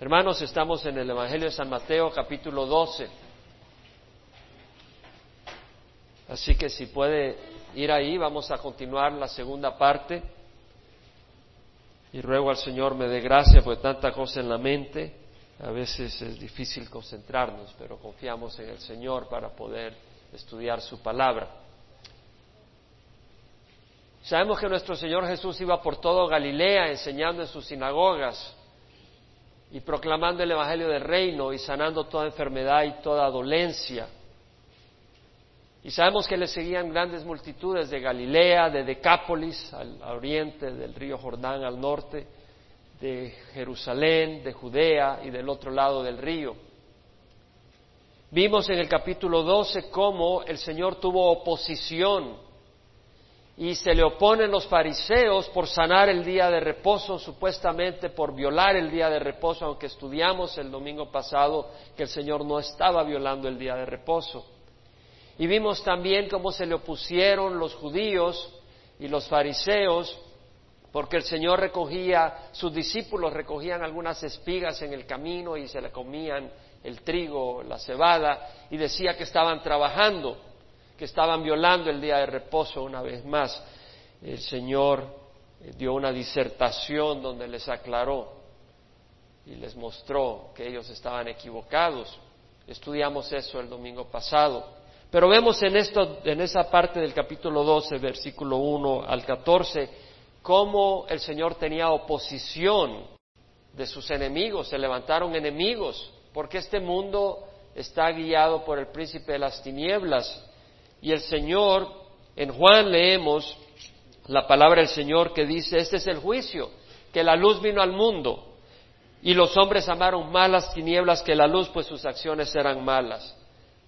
Hermanos, estamos en el Evangelio de San Mateo capítulo 12. Así que si puede ir ahí, vamos a continuar la segunda parte. Y ruego al Señor me dé gracia, por tanta cosa en la mente. A veces es difícil concentrarnos, pero confiamos en el Señor para poder estudiar su palabra. Sabemos que nuestro Señor Jesús iba por todo Galilea enseñando en sus sinagogas y proclamando el Evangelio del Reino y sanando toda enfermedad y toda dolencia. Y sabemos que le seguían grandes multitudes de Galilea, de Decápolis, al, oriente, del río Jordán al norte, de Jerusalén, de Judea y del otro lado del río. Vimos en el capítulo 12 cómo el Señor tuvo oposición y se le oponen los fariseos por sanar el día de reposo, supuestamente por violar el día de reposo, aunque estudiamos el domingo pasado que el Señor no estaba violando el día de reposo. Y vimos también cómo se le opusieron los judíos y los fariseos, porque el Señor recogía, sus discípulos recogían algunas espigas en el camino y se le comían el trigo, la cebada, y decía que estaban trabajando que estaban violando el día de reposo una vez más. El Señor eh, dio una disertación donde les aclaró y les mostró que ellos estaban equivocados. Estudiamos eso el domingo pasado. Pero vemos en, esto, en esa parte del capítulo 12, versículo 1 al 14, cómo el Señor tenía oposición de sus enemigos, se levantaron enemigos, porque este mundo está guiado por el príncipe de las tinieblas y el Señor, en Juan leemos la palabra del Señor que dice, este es el juicio, que la luz vino al mundo y los hombres amaron más las tinieblas que la luz, pues sus acciones eran malas.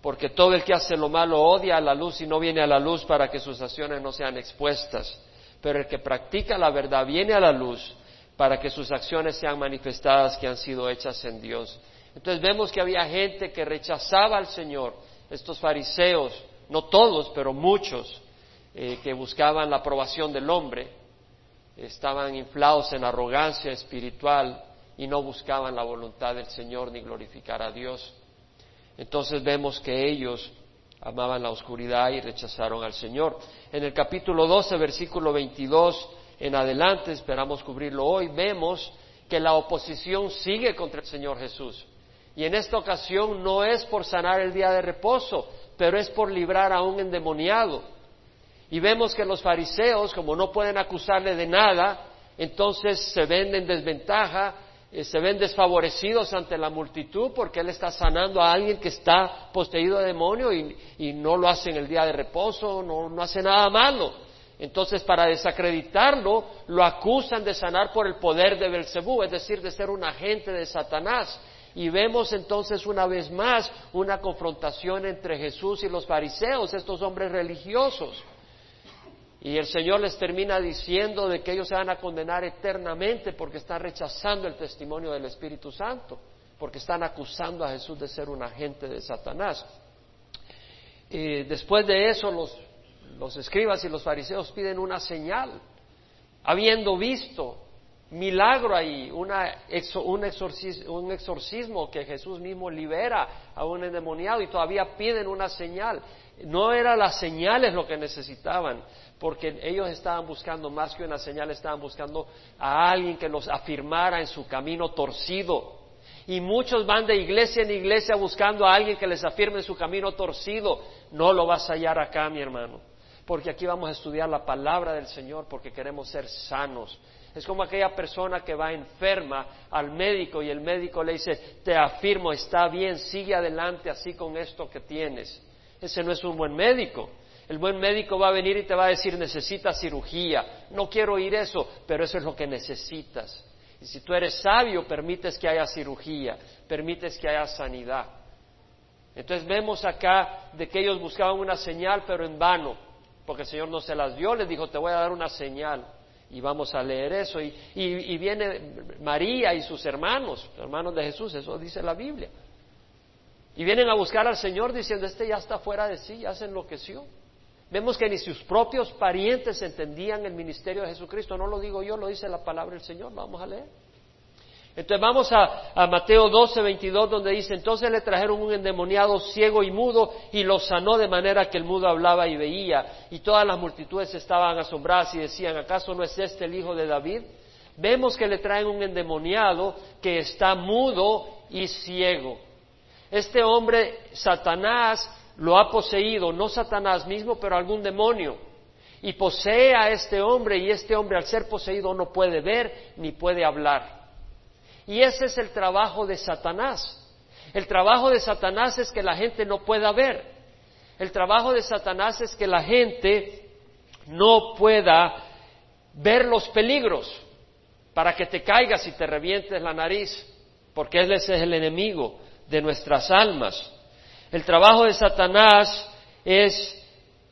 Porque todo el que hace lo malo odia a la luz y no viene a la luz para que sus acciones no sean expuestas. Pero el que practica la verdad viene a la luz para que sus acciones sean manifestadas que han sido hechas en Dios. Entonces vemos que había gente que rechazaba al Señor, estos fariseos, no todos, pero muchos eh, que buscaban la aprobación del hombre, estaban inflados en arrogancia espiritual y no buscaban la voluntad del Señor ni glorificar a Dios. Entonces vemos que ellos amaban la oscuridad y rechazaron al Señor. En el capítulo 12, versículo 22 en adelante, esperamos cubrirlo hoy, vemos que la oposición sigue contra el Señor Jesús. Y en esta ocasión no es por sanar el día de reposo, pero es por librar a un endemoniado. Y vemos que los fariseos, como no pueden acusarle de nada, entonces se ven en desventaja, eh, se ven desfavorecidos ante la multitud porque él está sanando a alguien que está poseído de demonio y, no lo hace en el día de reposo, no, no hace nada malo. Entonces, para desacreditarlo, lo acusan de sanar por el poder de Belcebú, es decir, de ser un agente de Satanás. Y vemos entonces una vez más una confrontación entre Jesús y los fariseos, estos hombres religiosos. Y el Señor les termina diciendo de que ellos se van a condenar eternamente porque están rechazando el testimonio del Espíritu Santo, porque están acusando a Jesús de ser un agente de Satanás. Y después de eso los, los escribas y los fariseos piden una señal, habiendo visto milagro ahí, una un, exorcismo, un, exorcismo, que Jesús mismo libera a un endemoniado y todavía piden una señal. No eran las señales lo que necesitaban, porque ellos estaban buscando más que una señal, estaban buscando a alguien que los afirmara en su camino torcido. Y muchos van de iglesia en iglesia buscando a alguien que les afirme en su camino torcido. No lo vas a hallar acá, mi hermano, porque aquí vamos a estudiar la palabra del Señor, porque queremos ser sanos es como aquella persona que va enferma al médico y el médico le dice, te afirmo, está bien, sigue adelante así con esto que tienes. Ese no es un buen médico. El buen médico va a venir y te va a decir, necesitas cirugía. No quiero oír eso, pero eso es lo que necesitas. Y si tú eres sabio, permites que haya cirugía, permites que haya sanidad. Entonces vemos acá de que ellos buscaban una señal, pero en vano, porque el Señor no se las dio, les dijo, te voy a dar una señal y vamos a leer eso. Y, y, viene María y sus hermanos, hermanos de Jesús, eso dice la Biblia. Y vienen a buscar al Señor diciendo, este ya está fuera de sí, ya se enloqueció. Vemos que ni sus propios parientes entendían el ministerio de Jesucristo. No lo digo yo, lo dice la palabra del Señor. Vamos a leer. Entonces vamos a, a, Mateo 12, 22, donde dice, entonces le trajeron un endemoniado ciego y mudo y lo sanó de manera que el mudo hablaba y veía. Y todas las multitudes estaban asombradas y decían, ¿acaso no es este el hijo de David? Vemos que le traen un endemoniado que está mudo y ciego. Este hombre, Satanás, lo ha poseído, no Satanás mismo, pero algún demonio. Y posee a este hombre y este hombre al ser poseído no puede ver ni puede hablar. Y ese es el trabajo de Satanás. El trabajo de Satanás es que la gente no pueda ver. El trabajo de Satanás es que la gente no pueda ver los peligros para que te caigas y te revientes la nariz, porque él es el enemigo de nuestras almas. El trabajo de Satanás es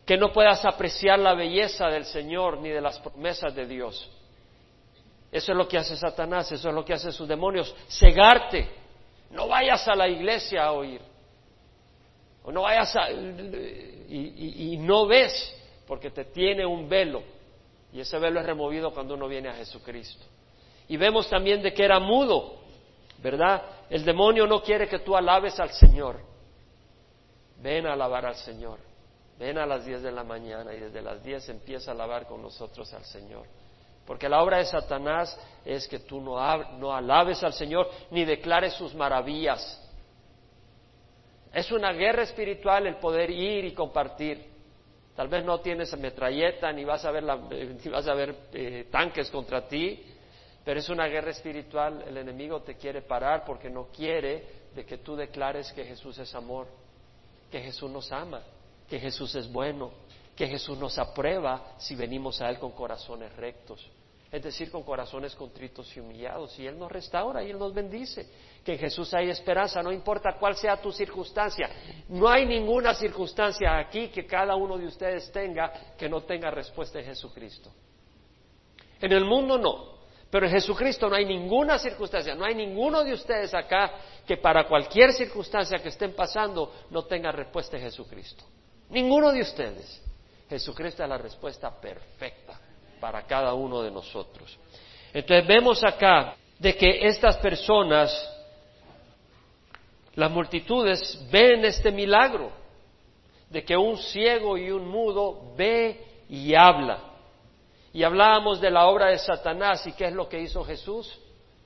que no puedas apreciar la belleza del Señor ni de las promesas de Dios. Eso es lo que hace Satanás, eso es lo que hacen sus demonios, cegarte. No vayas a la iglesia a oír. O no vayas a... Y, y no ves porque te tiene un velo. Y ese velo es removido cuando uno viene a Jesucristo. Y vemos también de que era mudo, ¿verdad? El demonio no quiere que tú alabes al Señor. Ven a alabar al Señor. Ven a las diez de la mañana y desde las diez empieza a alabar con nosotros al Señor. Porque la obra de Satanás es que tú no, no alabes al Señor ni declares sus maravillas. Es una guerra espiritual el poder ir y compartir. Tal vez no tienes metralleta ni vas a ver, ni vas a ver eh, tanques contra ti, pero es una guerra espiritual. El enemigo te quiere parar porque no quiere de que tú declares que Jesús es amor, que Jesús nos ama, que Jesús es bueno, que Jesús nos aprueba si venimos a Él con corazones rectos, es decir, con corazones contritos y humillados. Y Él nos restaura y Él nos bendice. Que en Jesús hay esperanza, no importa cuál sea tu circunstancia. No hay ninguna circunstancia aquí que cada uno de ustedes tenga que no tenga respuesta en Jesucristo. En el mundo no, pero en Jesucristo no hay ninguna circunstancia, no hay ninguno de ustedes acá que para cualquier circunstancia que estén pasando no tenga respuesta en Jesucristo. Ninguno de ustedes. Jesucristo es la respuesta perfecta para cada uno de nosotros. Entonces vemos acá de que estas personas, las multitudes, ven este milagro, de que un ciego y un mudo ve y habla. Y hablábamos de la obra de Satanás y qué es lo que hizo Jesús.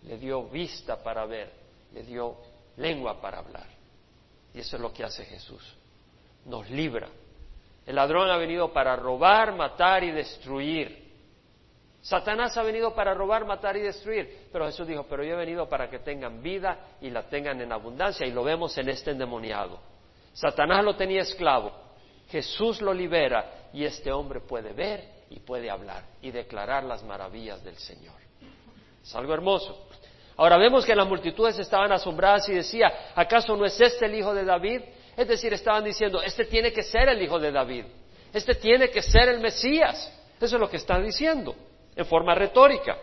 Le dio vista para ver, le dio lengua para hablar. Y eso es lo que hace Jesús. Nos libra. El ladrón ha venido para robar, matar y destruir. Satanás ha venido para robar, matar y destruir. Pero Jesús dijo, pero yo he venido para que tengan vida y la tengan en abundancia. Y lo vemos en este endemoniado. Satanás lo tenía esclavo. Jesús lo libera y este hombre puede ver y puede hablar y declarar las maravillas del Señor. Es algo hermoso. Ahora vemos que las multitudes estaban asombradas y decía, ¿acaso no es este el hijo de David? Es decir, estaban diciendo, este tiene que ser el hijo de David, este tiene que ser el Mesías. Eso es lo que están diciendo, en forma retórica.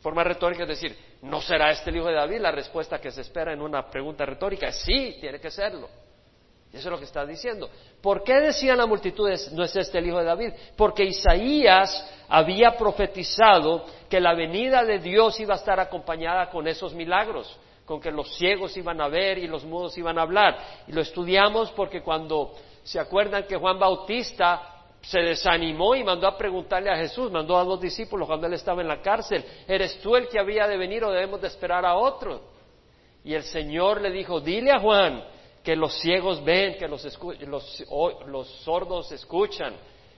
Forma retórica es decir, ¿no será este el hijo de David? La respuesta que se espera en una pregunta retórica es sí, tiene que serlo. Eso es lo que está diciendo. ¿Por qué decían la multitud, no es este el hijo de David? Porque Isaías había profetizado que la venida de Dios iba a estar acompañada con esos milagros, con que los ciegos iban a ver y los mudos iban a hablar. Y lo estudiamos porque cuando se acuerdan que Juan Bautista se desanimó y mandó a preguntarle a Jesús, mandó a dos discípulos cuando él estaba en la cárcel, ¿eres tú el que había de venir o debemos de esperar a otro? Y el Señor le dijo, dile a Juan, que los ciegos ven, que los, los, sordos escuchan,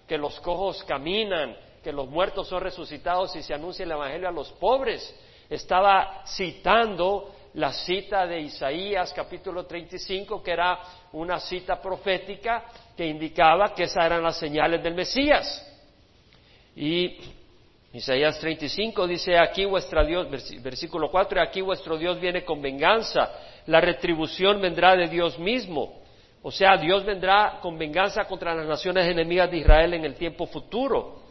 que los cojos caminan, que los muertos son resucitados y se anuncia el Evangelio a los pobres. Estaba citando la cita de Isaías capítulo 35, que era una cita profética que indicaba que esas eran las señales del Mesías. Y Isaías 35 dice, aquí vuestra Dios, versículo 4, aquí vuestro Dios viene con venganza la retribución vendrá de Dios mismo. O sea, Dios vendrá con venganza contra las naciones enemigas de Israel en el tiempo futuro.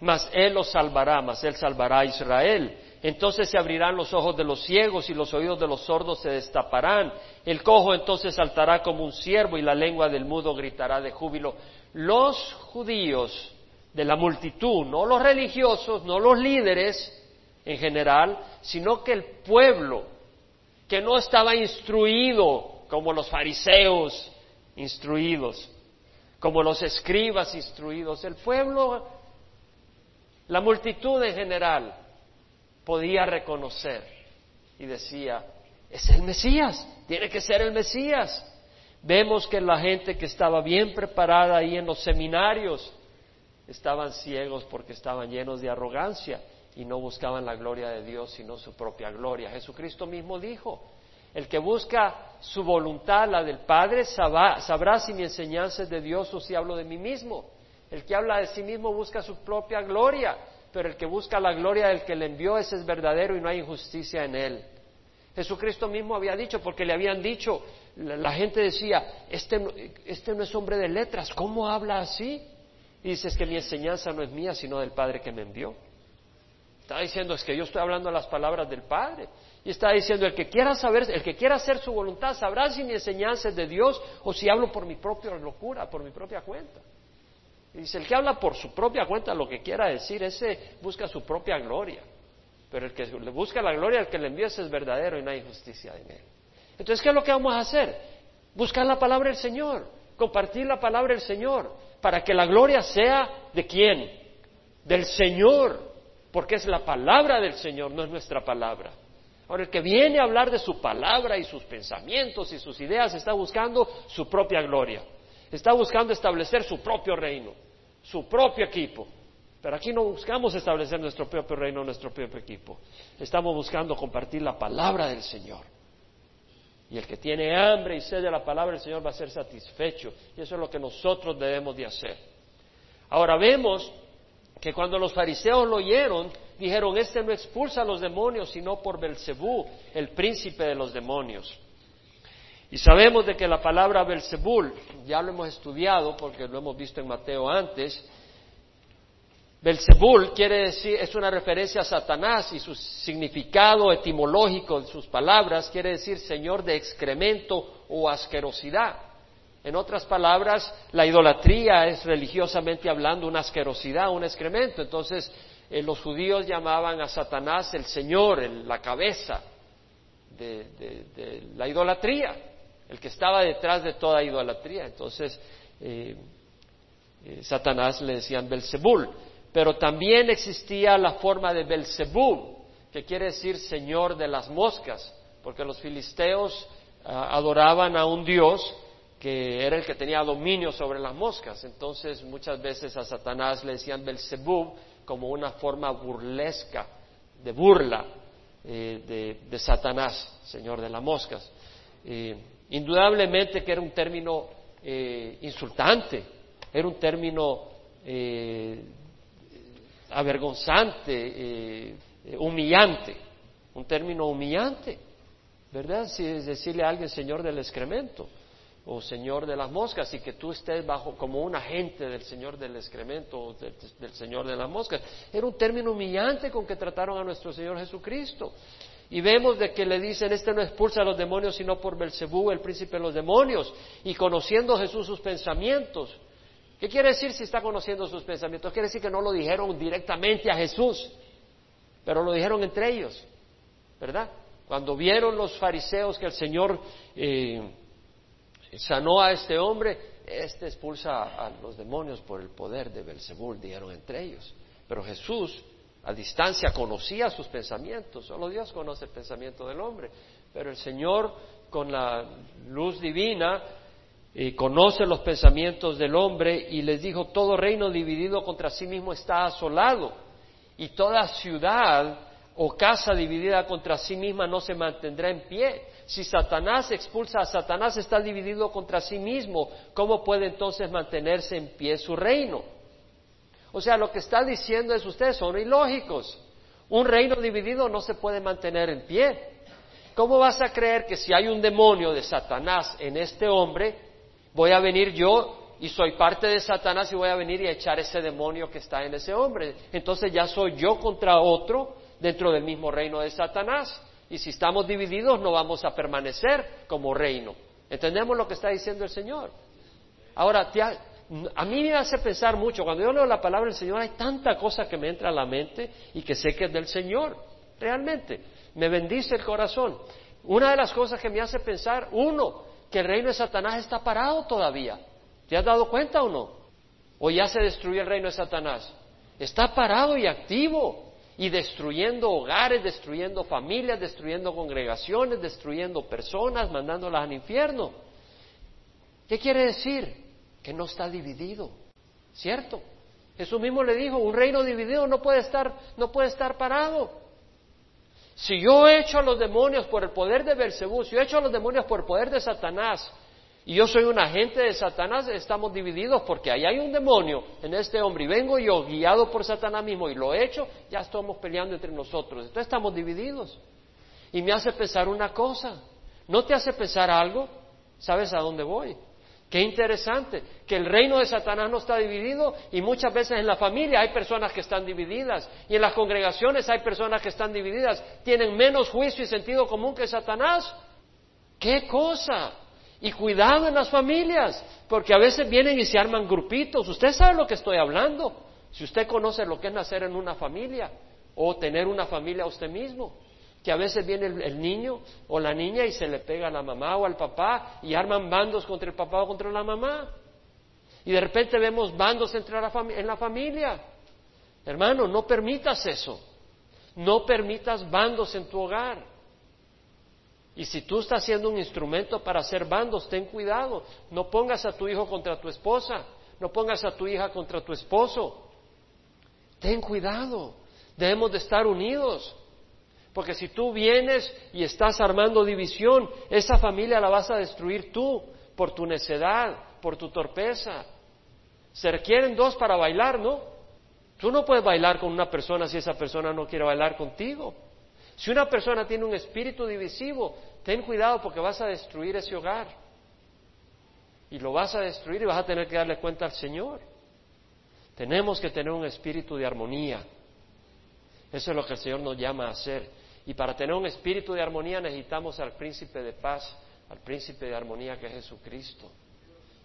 Mas Él los salvará, mas Él salvará a Israel. Entonces se abrirán los ojos de los ciegos y los oídos de los sordos se destaparán. El cojo entonces saltará como un ciervo y la lengua del mudo gritará de júbilo. Los judíos de la multitud, no los religiosos, no los líderes, en general, sino que el pueblo, que no estaba instruido como los fariseos instruidos, como los escribas instruidos, el pueblo, la multitud en general, podía reconocer y decía, es el Mesías, tiene que ser el Mesías. Vemos que la gente que estaba bien preparada ahí en los seminarios estaban ciegos porque estaban llenos de arrogancia y no buscaban la gloria de Dios sino su propia gloria. Jesucristo mismo dijo, el que busca su voluntad, la del Padre, sabrá, si mi enseñanza es de Dios o si hablo de mí mismo. El que habla de sí mismo busca su propia gloria pero el que busca la gloria del que le envió, ese es verdadero y no hay injusticia en él. Jesucristo mismo había dicho, porque le habían dicho, la, gente decía, este, este, no es hombre de letras, ¿cómo habla así? Y dice, es que mi enseñanza no es mía, sino del Padre que me envió. Está diciendo, es que yo estoy hablando las palabras del Padre. Y está diciendo, el que quiera saber, el que quiera hacer su voluntad, sabrá si mi enseñanza es de Dios o si hablo por mi propia locura, por mi propia cuenta. Dice, el que habla por su propia cuenta lo que quiera decir, ese busca su propia gloria. Pero el que le busca la gloria, el que le envía, es verdadero y no hay justicia en él. Entonces, ¿qué es lo que vamos a hacer? Buscar la palabra del Señor, compartir la palabra del Señor, para que la gloria sea de quién? Del Señor, porque es la palabra del Señor, no es nuestra palabra. Ahora, el que viene a hablar de su palabra y sus pensamientos y sus ideas está buscando su propia gloria, está buscando establecer su propio reino su propio equipo. Pero aquí no buscamos establecer nuestro propio reino, nuestro propio equipo. Estamos buscando compartir la palabra del Señor. Y el que tiene hambre y sed de la palabra del Señor va a ser satisfecho. Y eso es lo que nosotros debemos de hacer. Ahora vemos que cuando los fariseos lo oyeron, dijeron, este no expulsa a los demonios, sino por Belcebú, el príncipe de los demonios. Y sabemos de que la palabra Belzebul, ya lo hemos estudiado porque lo hemos visto en Mateo antes, Belzebul quiere decir, es una referencia a Satanás y su significado etimológico de sus palabras quiere decir señor de excremento o asquerosidad. En otras palabras, la idolatría es religiosamente hablando una asquerosidad, un excremento. Entonces, eh, los judíos llamaban a Satanás el señor, la cabeza de la idolatría el que estaba detrás de toda idolatría. Entonces, eh, eh, Satanás le decían Belzebul, pero también existía la forma de Belzebú, que quiere decir Señor de las moscas, porque los filisteos ah, adoraban a un Dios que era el que tenía dominio sobre las moscas. Entonces, muchas veces a Satanás le decían Belzebú como una forma burlesca, de burla eh, de, Satanás, Señor de las moscas. Indudablemente que era un término eh, insultante, era un término eh, avergonzante, eh, humillante, un término humillante, ¿verdad? Si es decirle a alguien Señor del excremento o Señor de las moscas y que tú estés bajo como un agente del Señor del excremento o del Señor de las moscas. Era un término humillante con que trataron a nuestro Señor Jesucristo. Y vemos de que le dicen, este no expulsa a los demonios sino por Belcebú, el príncipe de los demonios, y conociendo Jesús sus pensamientos. ¿Qué quiere decir si está conociendo sus pensamientos? Quiere decir que no lo dijeron directamente a Jesús, pero lo dijeron entre ellos, ¿verdad? Cuando vieron los fariseos que el Señor eh, sanó a este hombre, este expulsa a los demonios por el poder de Belcebú, dijeron entre ellos. Pero Jesús a distancia conocía sus pensamientos, solo Dios conoce el pensamiento del hombre, pero el Señor con la luz divina eh, conoce los pensamientos del hombre y les dijo, todo reino dividido contra sí mismo está asolado y toda ciudad o casa dividida contra sí misma no se mantendrá en pie. Si Satanás expulsa a Satanás está dividido contra sí mismo, ¿cómo puede entonces mantenerse en pie su reino? O sea, lo que está diciendo es ustedes son ilógicos. Un reino dividido no se puede mantener en pie. ¿Cómo vas a creer que si hay un demonio de Satanás en este hombre, voy a venir yo y soy parte de Satanás y voy a venir y echar ese demonio que está en ese hombre? Entonces ya soy yo contra otro dentro del mismo reino de Satanás. Y si estamos divididos no vamos a permanecer como reino. ¿Entendemos lo que está diciendo el Señor? Ahora, a mí me hace pensar mucho, cuando yo leo la palabra del Señor hay tanta cosa que me entra a la mente y que sé que es del Señor. realmente. Me bendice el corazón. Una de las cosas que me hace pensar, uno, que el reino de Satanás está parado todavía. ¿Te has dado cuenta o no? ¿O ya se destruyó el reino de Satanás? Está parado y activo y destruyendo hogares, destruyendo familias, destruyendo congregaciones, destruyendo personas, mandándolas al infierno. ¿Qué quiere decir? Que no está dividido, ¿cierto? Jesús mismo le dijo, un reino dividido no puede estar, no puede estar parado. Si yo he hecho a los demonios por el poder de Belcebú, si yo he hecho a los demonios por el poder de Satanás, y yo soy un agente de Satanás, estamos divididos porque ahí hay un demonio en este hombre y vengo yo guiado por Satanás mismo y lo he hecho, ya estamos peleando entre nosotros. Entonces estamos divididos. Y me hace pensar una cosa, ¿no te hace pensar algo? ¿Sabes a dónde voy? Qué interesante, que el reino de Satanás no está dividido y muchas veces en la familia hay personas que están divididas y en las congregaciones hay personas que están divididas, tienen menos juicio y sentido común que Satanás. ¿Qué cosa? Y cuidado en las familias, porque a veces vienen y se arman grupitos. Usted sabe lo que estoy hablando. Si usted conoce lo que es nacer en una familia o tener una familia a usted mismo, que a veces viene el, niño o la niña y se le pega a la mamá o al papá y arman bandos contra el papá o contra la mamá. Y de repente vemos bandos entre la en la familia. Hermano, no permitas eso. No permitas bandos en tu hogar. Y si tú estás siendo un instrumento para hacer bandos, ten cuidado. No pongas a tu hijo contra tu esposa. No pongas a tu hija contra tu esposo. Ten cuidado. Debemos de estar unidos. Porque si tú vienes y estás armando división, esa familia la vas a destruir tú por tu necedad, por tu torpeza. Se requieren dos para bailar, ¿no? Tú no puedes bailar con una persona si esa persona no quiere bailar contigo. Si una persona tiene un espíritu divisivo, ten cuidado porque vas a destruir ese hogar. Y lo vas a destruir y vas a tener que darle cuenta al Señor. Tenemos que tener un espíritu de armonía. Eso es lo que el Señor nos llama a hacer. Y para tener un espíritu de armonía necesitamos al príncipe de paz, al príncipe de armonía que es Jesucristo.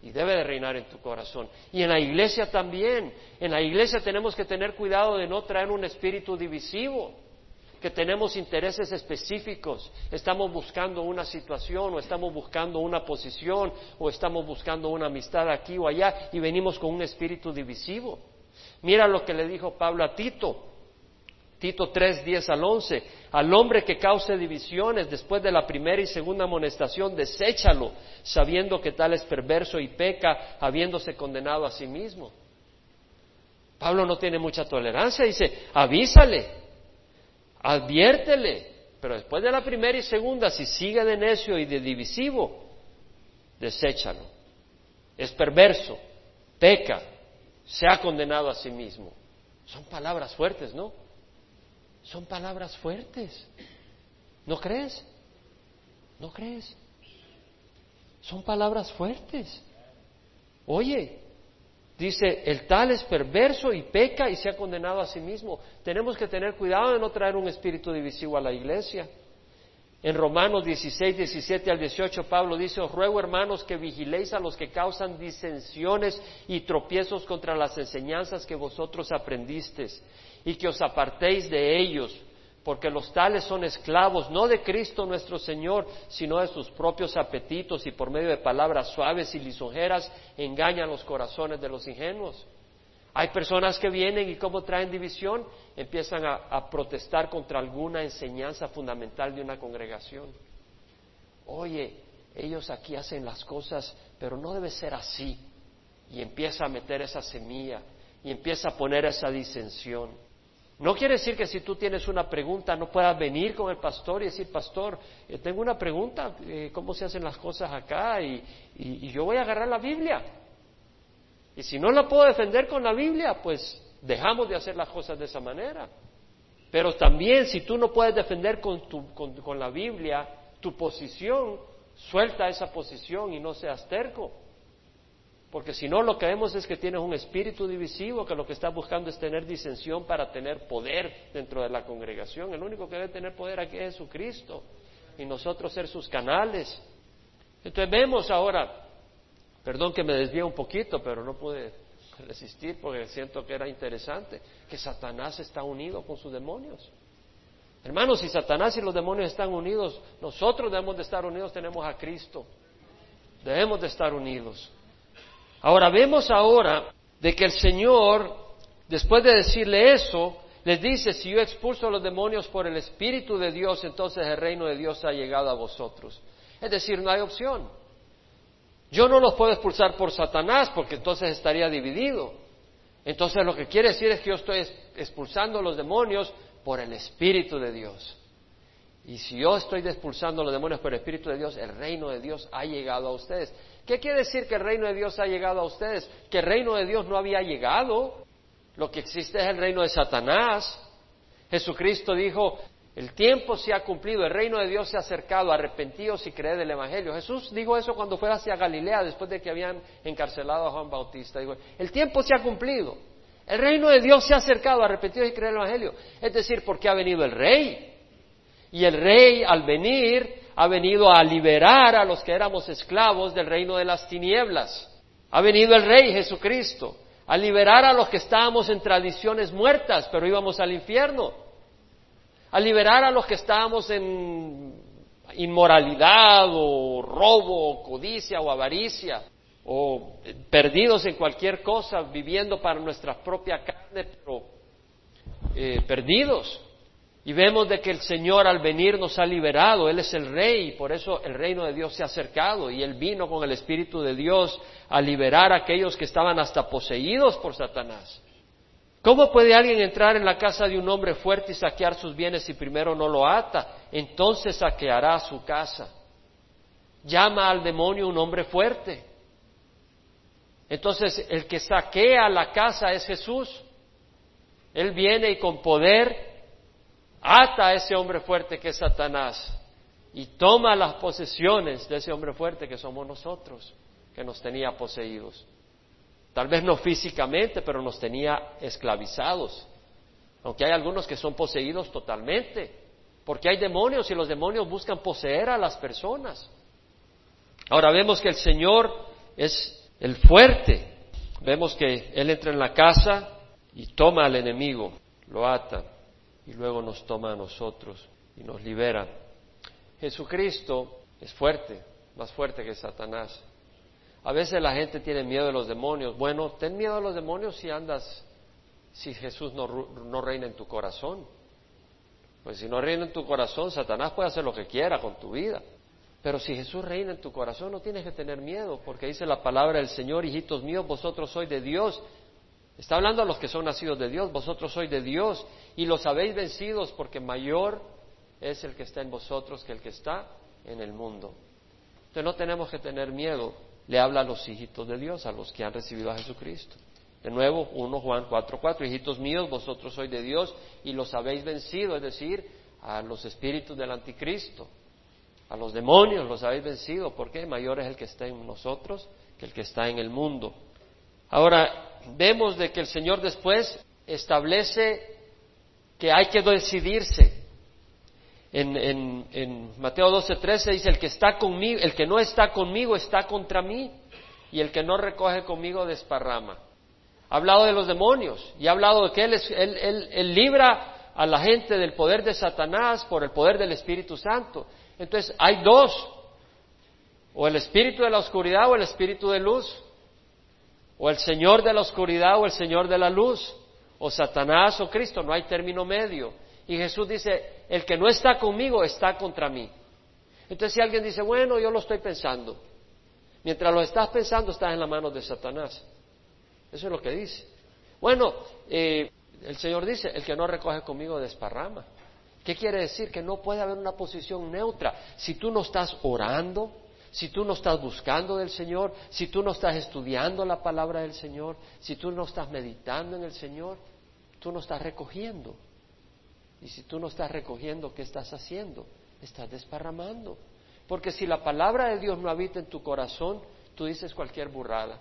Y debe de reinar en tu corazón. Y en la iglesia también. En la iglesia tenemos que tener cuidado de no traer un espíritu divisivo que tenemos intereses específicos, estamos buscando una situación o estamos buscando una posición o estamos buscando una amistad aquí o allá y venimos con un espíritu divisivo. Mira lo que le dijo Pablo a Tito, Tito 3, 10 al 11, al hombre que cause divisiones después de la primera y segunda amonestación, deséchalo, sabiendo que tal es perverso y peca, habiéndose condenado a sí mismo. Pablo no tiene mucha tolerancia, dice, avísale, adviértele, pero después de la primera y segunda, si sigue de necio y de divisivo, deséchalo. Es perverso, peca, se ha condenado a sí mismo. Son palabras fuertes, ¿no? Son palabras fuertes. ¿No crees? ¿No crees? Son palabras fuertes. Oye, Dice, el tal es perverso y peca y se ha condenado a sí mismo. Tenemos que tener cuidado de no traer un espíritu divisivo a la iglesia. En Romanos 16, 17 al 18, Pablo dice, os ruego hermanos que vigiléis a los que causan disensiones y tropiezos contra las enseñanzas que vosotros aprendisteis y que os apartéis de ellos porque los tales son esclavos no de Cristo nuestro Señor, sino de sus propios apetitos y por medio de palabras suaves y lisonjeras engañan los corazones de los ingenuos. Hay personas que vienen y como traen división, empiezan a, protestar contra alguna enseñanza fundamental de una congregación. Oye, ellos aquí hacen las cosas, pero no debe ser así. Y empieza a meter esa semilla y empieza a poner esa disensión. No quiere decir que si tú tienes una pregunta no puedas venir con el pastor y decir, pastor, eh, tengo una pregunta, eh, ¿cómo se hacen las cosas acá? Y, yo voy a agarrar la Biblia. Y si no la puedo defender con la Biblia, pues dejamos de hacer las cosas de esa manera. Pero también si tú no puedes defender con, tu, con, la Biblia tu posición, suelta esa posición y no seas terco. Porque si no, lo que vemos es que tienes un espíritu divisivo que lo que está buscando es tener disensión para tener poder dentro de la congregación. El único que debe tener poder aquí es Jesucristo y nosotros ser sus canales. Entonces vemos ahora, perdón que me desvíe un poquito, pero no pude resistir porque siento que era interesante, que Satanás está unido con sus demonios. Hermanos, si Satanás y los demonios están unidos, nosotros debemos de estar unidos, tenemos a Cristo. Debemos de estar unidos. Ahora vemos ahora de que el Señor, después de decirle eso, les dice, si yo expulso a los demonios por el Espíritu de Dios, entonces el reino de Dios ha llegado a vosotros. Es decir, no hay opción. Yo no los puedo expulsar por Satanás porque entonces estaría dividido. Entonces lo que quiere decir es que yo estoy expulsando los demonios por el Espíritu de Dios. Y si yo estoy expulsando los demonios por el Espíritu de Dios, el reino de Dios ha llegado a ustedes. ¿Qué quiere decir que el reino de Dios ha llegado a ustedes? Que el reino de Dios no había llegado. Lo que existe es el reino de Satanás. Jesucristo dijo, el tiempo se ha cumplido, el reino de Dios se ha acercado, arrepentidos y creed el Evangelio. Jesús dijo eso cuando fue hacia Galilea, después de que habían encarcelado a Juan Bautista. Dijo, el tiempo se ha cumplido, el reino de Dios se ha acercado, arrepentidos y creed el Evangelio. Es decir, porque ha venido el rey. Y el rey, al venir, ha venido a liberar a los que éramos esclavos del reino de las tinieblas. Ha venido el rey Jesucristo a liberar a los que estábamos en tradiciones muertas, pero íbamos al infierno, a liberar a los que estábamos en inmoralidad o robo o codicia o avaricia o perdidos en cualquier cosa, viviendo para nuestra propia carne, pero eh, perdidos. Y vemos de que el Señor al venir nos ha liberado, Él es el Rey, y por eso el reino de Dios se ha acercado, y Él vino con el Espíritu de Dios a liberar a aquellos que estaban hasta poseídos por Satanás. ¿Cómo puede alguien entrar en la casa de un hombre fuerte y saquear sus bienes si primero no lo ata? Entonces saqueará su casa. Llama al demonio un hombre fuerte. Entonces el que saquea la casa es Jesús. Él viene y con poder ata a ese hombre fuerte que es Satanás y toma las posesiones de ese hombre fuerte que somos nosotros, que nos tenía poseídos. Tal vez no físicamente, pero nos tenía esclavizados. Aunque hay algunos que son poseídos totalmente, porque hay demonios y los demonios buscan poseer a las personas. Ahora vemos que el Señor es el fuerte. Vemos que Él entra en la casa y toma al enemigo, lo ata y luego nos toma a nosotros y nos libera. Jesucristo es fuerte, más fuerte que Satanás. A veces la gente tiene miedo de los demonios. Bueno, ten miedo de los demonios si andas, si Jesús no, no reina en tu corazón. Pues si no reina en tu corazón, Satanás puede hacer lo que quiera con tu vida. Pero si Jesús reina en tu corazón, no tienes que tener miedo, porque dice la palabra del Señor, hijitos míos, vosotros sois de Dios Está hablando a los que son nacidos de Dios, vosotros sois de Dios y los habéis vencidos porque mayor es el que está en vosotros que el que está en el mundo. Entonces no tenemos que tener miedo, le habla a los hijitos de Dios, a los que han recibido a Jesucristo. De nuevo, 1 Juan 4, 4, hijitos míos, vosotros sois de Dios y los habéis vencido, es decir, a los espíritus del anticristo, a los demonios los habéis vencido, porque mayor es el que está en nosotros que el que está en el mundo. Ahora, vemos de que el Señor después establece que hay que decidirse. En, Mateo 12:13 dice, el que está conmigo, el que no está conmigo está contra mí, y el que no recoge conmigo desparrama. Ha hablado de los demonios y ha hablado de que él, él, él libra a la gente del poder de Satanás por el poder del Espíritu Santo. Entonces hay dos, o el espíritu de la oscuridad o el espíritu de luz o el Señor de la oscuridad o el Señor de la luz, o Satanás o Cristo, no hay término medio. Y Jesús dice, el que no está conmigo está contra mí. Entonces si alguien dice, bueno, yo lo estoy pensando, mientras lo estás pensando estás en las manos de Satanás. Eso es lo que dice. Bueno, eh, el Señor dice, el que no recoge conmigo desparrama. ¿Qué quiere decir? Que no puede haber una posición neutra. Si tú no estás orando, si tú no estás buscando del Señor, si tú no estás estudiando la palabra del Señor, si tú no estás meditando en el Señor, tú no estás recogiendo. Y si tú no estás recogiendo, ¿qué estás haciendo? Estás desparramando. Porque si la palabra de Dios no habita en tu corazón, tú dices cualquier burrada.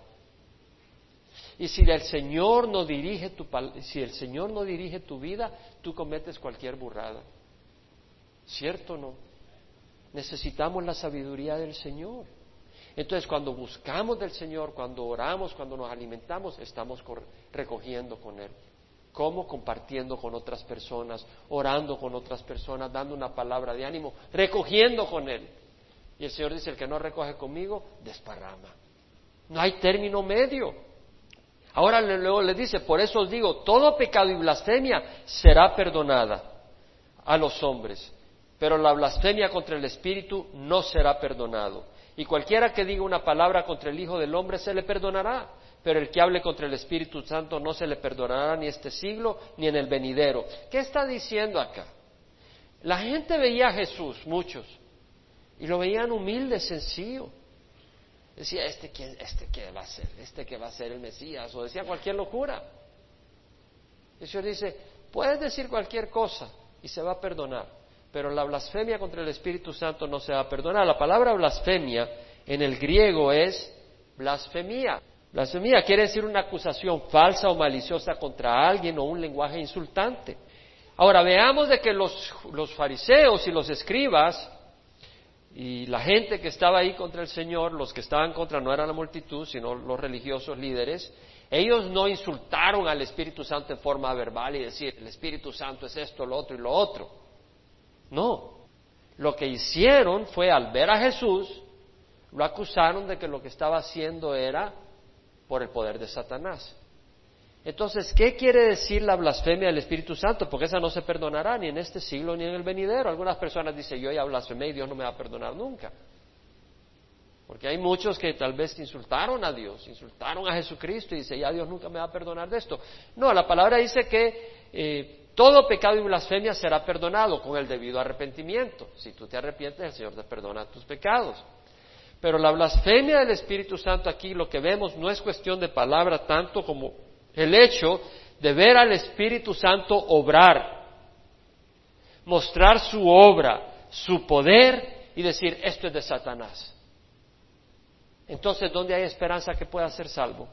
Y si el Señor no dirige tu si el Señor no dirige tu vida, tú cometes cualquier burrada. ¿Cierto o no? necesitamos la sabiduría del Señor. Entonces, cuando buscamos del Señor, cuando oramos, cuando nos alimentamos, estamos recogiendo con Él. ¿Cómo? Compartiendo con otras personas, orando con otras personas, dando una palabra de ánimo, recogiendo con Él. Y el Señor dice, el que no recoge conmigo, desparrama. No hay término medio. Ahora luego le dice, por eso os digo, todo pecado y blasfemia será perdonada a los hombres, pero la blasfemia contra el Espíritu no será perdonado. Y cualquiera que diga una palabra contra el Hijo del Hombre se le perdonará, pero el que hable contra el Espíritu Santo no se le perdonará ni este siglo ni en el venidero. ¿Qué está diciendo acá? La gente veía a Jesús, muchos, y lo veían humilde, sencillo. Decía, ¿este quién, este qué va a ser? ¿Este que va a ser el Mesías? O decía cualquier locura. El Señor dice, puedes decir cualquier cosa y se va a perdonar, pero la blasfemia contra el Espíritu Santo no se va a perdonar. La palabra blasfemia en el griego es blasfemia. Blasfemia quiere decir una acusación falsa o maliciosa contra alguien o un lenguaje insultante. Ahora veamos de que los, fariseos y los escribas y la gente que estaba ahí contra el Señor, los que estaban contra no eran la multitud, sino los religiosos líderes, ellos no insultaron al Espíritu Santo en forma verbal y decir, el Espíritu Santo es esto, lo otro y lo otro. No. Lo que hicieron fue al ver a Jesús, lo acusaron de que lo que estaba haciendo era por el poder de Satanás. Entonces, ¿qué quiere decir la blasfemia del Espíritu Santo? Porque esa no se perdonará ni en este siglo ni en el venidero. Algunas personas dicen, yo ya blasfemé y Dios no me va a perdonar nunca. Porque hay muchos que tal vez insultaron a Dios, insultaron a Jesucristo y dicen, ya Dios nunca me va a perdonar de esto. No, la palabra dice que eh, todo pecado y blasfemia será perdonado con el debido arrepentimiento. Si tú te arrepientes, el Señor te perdona tus pecados. Pero la blasfemia del Espíritu Santo aquí lo que vemos no es cuestión de palabra tanto como el hecho de ver al Espíritu Santo obrar, mostrar su obra, su poder y decir, esto es de Satanás. Entonces, ¿dónde hay esperanza que pueda ser salvo?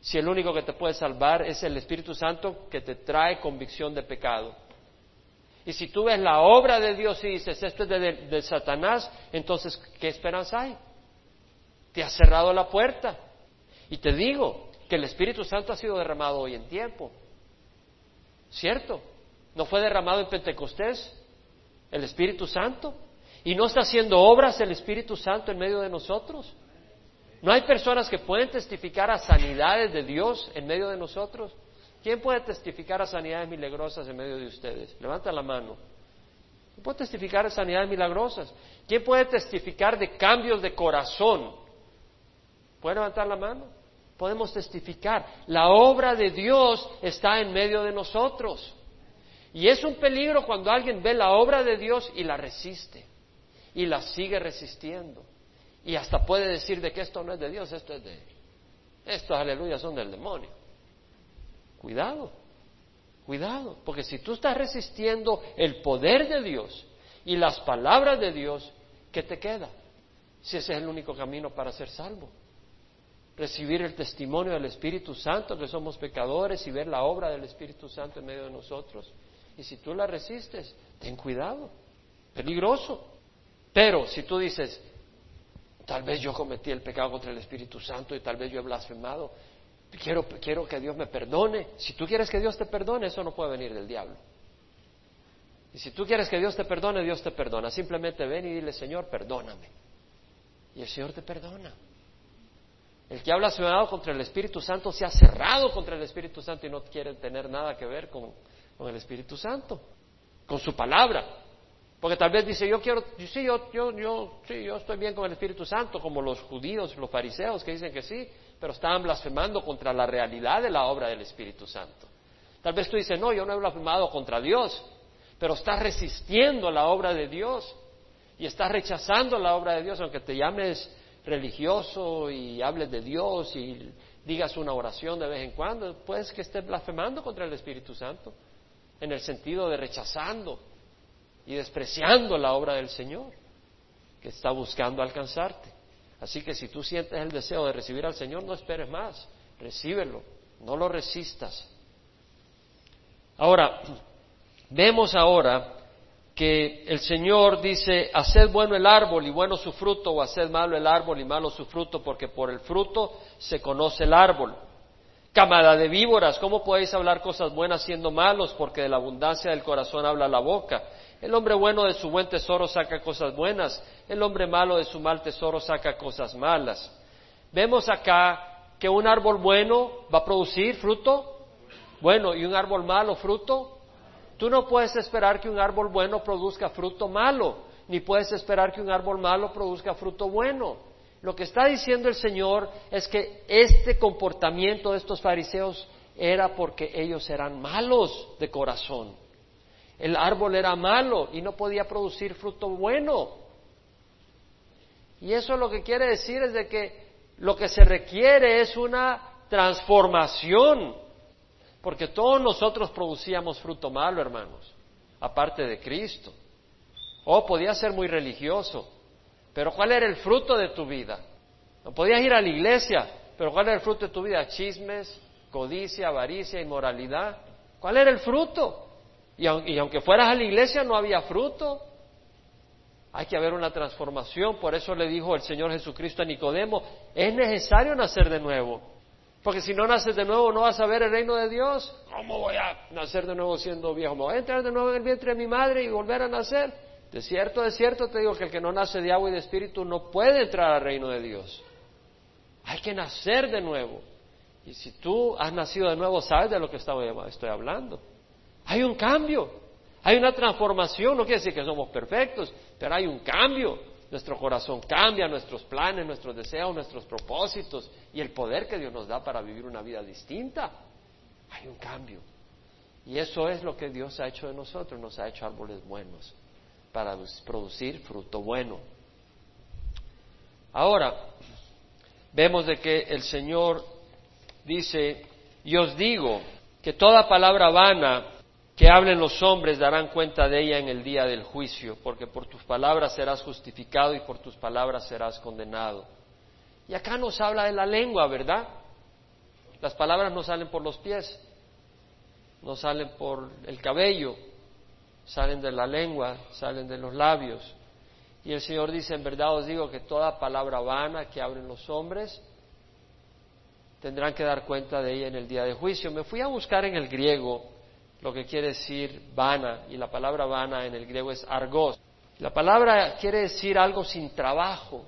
Si el único que te puede salvar es el Espíritu Santo que te trae convicción de pecado. Y si tú ves la obra de Dios y dices, esto es de, de Satanás, entonces, ¿qué esperanza hay? Te ha cerrado la puerta. Y te digo que el Espíritu Santo ha sido derramado hoy en tiempo. ¿Cierto? ¿No fue derramado en Pentecostés el Espíritu Santo? ¿Y no está haciendo obras el Espíritu Santo en medio de nosotros? ¿No hay personas que pueden testificar a sanidades de Dios en medio de nosotros? ¿Quién puede testificar a sanidades milagrosas en medio de ustedes? Levanta la mano. ¿Quién puede testificar a sanidades milagrosas? ¿Quién puede testificar de cambios de corazón ¿Puede levantar la mano? Podemos testificar. La obra de Dios está en medio de nosotros. Y es un peligro cuando alguien ve la obra de Dios y la resiste. Y la sigue resistiendo. Y hasta puede decir de que esto no es de Dios, esto es de... Estos, aleluya, son del demonio. Cuidado, cuidado. Porque si tú estás resistiendo el poder de Dios y las palabras de Dios, ¿qué te queda? Si ese es el único camino para ser salvo recibir el testimonio del Espíritu Santo, que somos pecadores, y ver la obra del Espíritu Santo en medio de nosotros. Y si tú la resistes, ten cuidado, peligroso. Pero si tú dices, tal vez yo cometí el pecado contra el Espíritu Santo y tal vez yo he blasfemado, quiero, quiero que Dios me perdone. Si tú quieres que Dios te perdone, eso no puede venir del diablo. Y si tú quieres que Dios te perdone, Dios te perdona. Simplemente ven y dile, Señor, perdóname. Y el Señor te perdona. El que ha blasfemado contra el Espíritu Santo se ha cerrado contra el Espíritu Santo y no quiere tener nada que ver con, el Espíritu Santo, con su palabra. Porque tal vez dice, yo quiero, sí, yo, yo, yo, sí, yo estoy bien con el Espíritu Santo, como los judíos, los fariseos que dicen que sí, pero estaban blasfemando contra la realidad de la obra del Espíritu Santo. Tal vez tú dices, no, yo no he blasfemado contra Dios, pero estás resistiendo la obra de Dios y estás rechazando la obra de Dios, aunque te llames religioso y hables de Dios y digas una oración de vez en cuando, puedes que estés blasfemando contra el Espíritu Santo, en el sentido de rechazando y despreciando la obra del Señor que está buscando alcanzarte. Así que si tú sientes el deseo de recibir al Señor, no esperes más, recíbelo, no lo resistas. Ahora, vemos ahora que el Señor dice, haced bueno el árbol y bueno su fruto, o haced malo el árbol y malo su fruto, porque por el fruto se conoce el árbol. Camada de víboras, ¿cómo podéis hablar cosas buenas siendo malos? Porque de la abundancia del corazón habla la boca. El hombre bueno de su buen tesoro saca cosas buenas, el hombre malo de su mal tesoro saca cosas malas. Vemos acá que un árbol bueno va a producir fruto bueno y un árbol malo fruto. Tú no puedes esperar que un árbol bueno produzca fruto malo, ni puedes esperar que un árbol malo produzca fruto bueno. Lo que está diciendo el Señor es que este comportamiento de estos fariseos era porque ellos eran malos de corazón. El árbol era malo y no podía producir fruto bueno. Y eso lo que quiere decir es de que lo que se requiere es una transformación, porque todos nosotros producíamos fruto malo, hermanos, aparte de Cristo. O oh, podía ser muy religioso, pero ¿cuál era el fruto de tu vida? No podías ir a la iglesia, pero ¿cuál era el fruto de tu vida? Chismes, codicia, avaricia, inmoralidad. ¿Cuál era el fruto? Y, aunque fueras a la iglesia no había fruto. Hay que haber una transformación. Por eso le dijo el Señor Jesucristo a Nicodemo, es necesario nacer de nuevo. Porque si no naces de nuevo no vas a ver el reino de Dios. ¿Cómo voy a nacer de nuevo siendo viejo? ¿Me voy a entrar de nuevo en el vientre de mi madre y volver a nacer? De cierto, de cierto te digo que el que no nace de agua y de espíritu no puede entrar al reino de Dios. Hay que nacer de nuevo. Y si tú has nacido de nuevo, sabes de lo que estoy hablando. Hay un cambio, hay una transformación. No quiere decir que somos perfectos, pero hay un cambio. Nuestro corazón cambia, nuestros planes, nuestros deseos, nuestros propósitos y el poder que Dios nos da para vivir una vida distinta. Hay un cambio. Y eso es lo que Dios ha hecho de nosotros, nos ha hecho árboles buenos para producir fruto bueno. Ahora, vemos de que el Señor dice, y os digo que toda palabra vana que hablen los hombres darán cuenta de ella en el día del juicio, porque por tus palabras serás justificado y por tus palabras serás condenado. Y acá nos habla de la lengua, ¿verdad? Las palabras no salen por los pies, no salen por el cabello, salen de la lengua, salen de los labios. Y el Señor dice, en verdad os digo que toda palabra vana que abren los hombres tendrán que dar cuenta de ella en el día de juicio. Me fui a buscar en el griego lo que quiere decir vana, y la palabra vana en el griego es argos. La palabra quiere decir algo sin trabajo,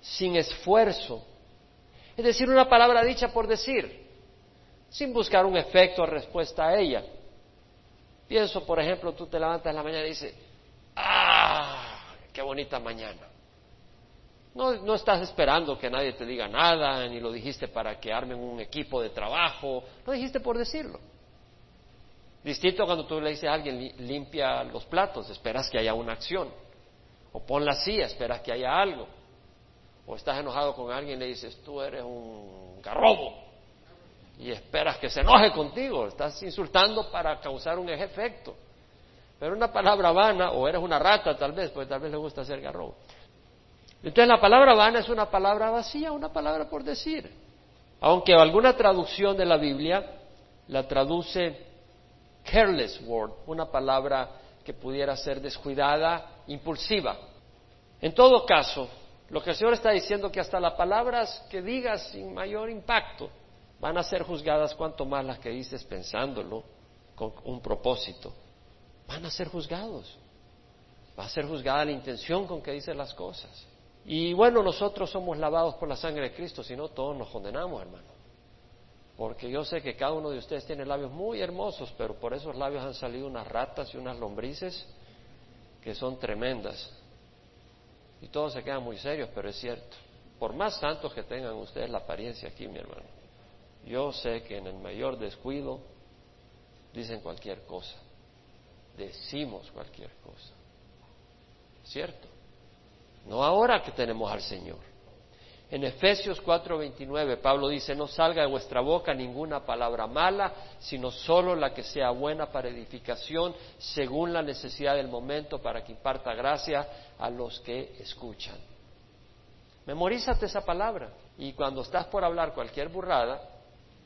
sin esfuerzo. Es decir, una palabra dicha por decir, sin buscar un efecto o respuesta a ella. Pienso, por ejemplo, tú te levantas en la mañana y dices, ¡ah! ¡Qué bonita mañana! No, no, estás esperando que nadie te diga nada, ni lo dijiste para que armen un equipo de trabajo, lo dijiste por decirlo. Distinto cuando tú le dices a alguien limpia los platos, esperas que haya una acción. O pon la silla, esperas que haya algo. O estás enojado con alguien y le dices, tú eres un garrobo y esperas que se enoje contigo, estás insultando para causar un efecto. Pero una palabra vana, o eres una rata tal vez, porque tal vez le gusta hacer garrobo. Entonces la palabra vana es una palabra vacía, una palabra por decir. Aunque alguna traducción de la Biblia la traduce careless word, una palabra que pudiera ser descuidada, impulsiva. En todo caso, lo que el Señor está diciendo que hasta las palabras que digas sin mayor impacto, van a ser juzgadas cuanto más las que dices pensándolo con un propósito. Van a ser juzgados. Va a ser juzgada la intención con que dices las cosas. Y bueno, nosotros somos lavados por la sangre de Cristo, si no todos nos condenamos, hermano. Porque yo sé que cada uno de ustedes tiene labios muy hermosos, pero por esos labios han salido unas ratas y unas lombrices que son tremendas. Y todos se quedan muy serios, pero es cierto. Por más santos que tengan ustedes la apariencia aquí, mi hermano, yo sé que en el mayor descuido dicen cualquier cosa, decimos cualquier cosa, ¿cierto? No ahora que tenemos al Señor. En Efesios 4:29 Pablo dice, no salga de vuestra boca ninguna palabra mala, sino solo la que sea buena para edificación, según la necesidad del momento, para que imparta gracia a los que escuchan. Memorízate esa palabra y cuando estás por hablar cualquier burrada,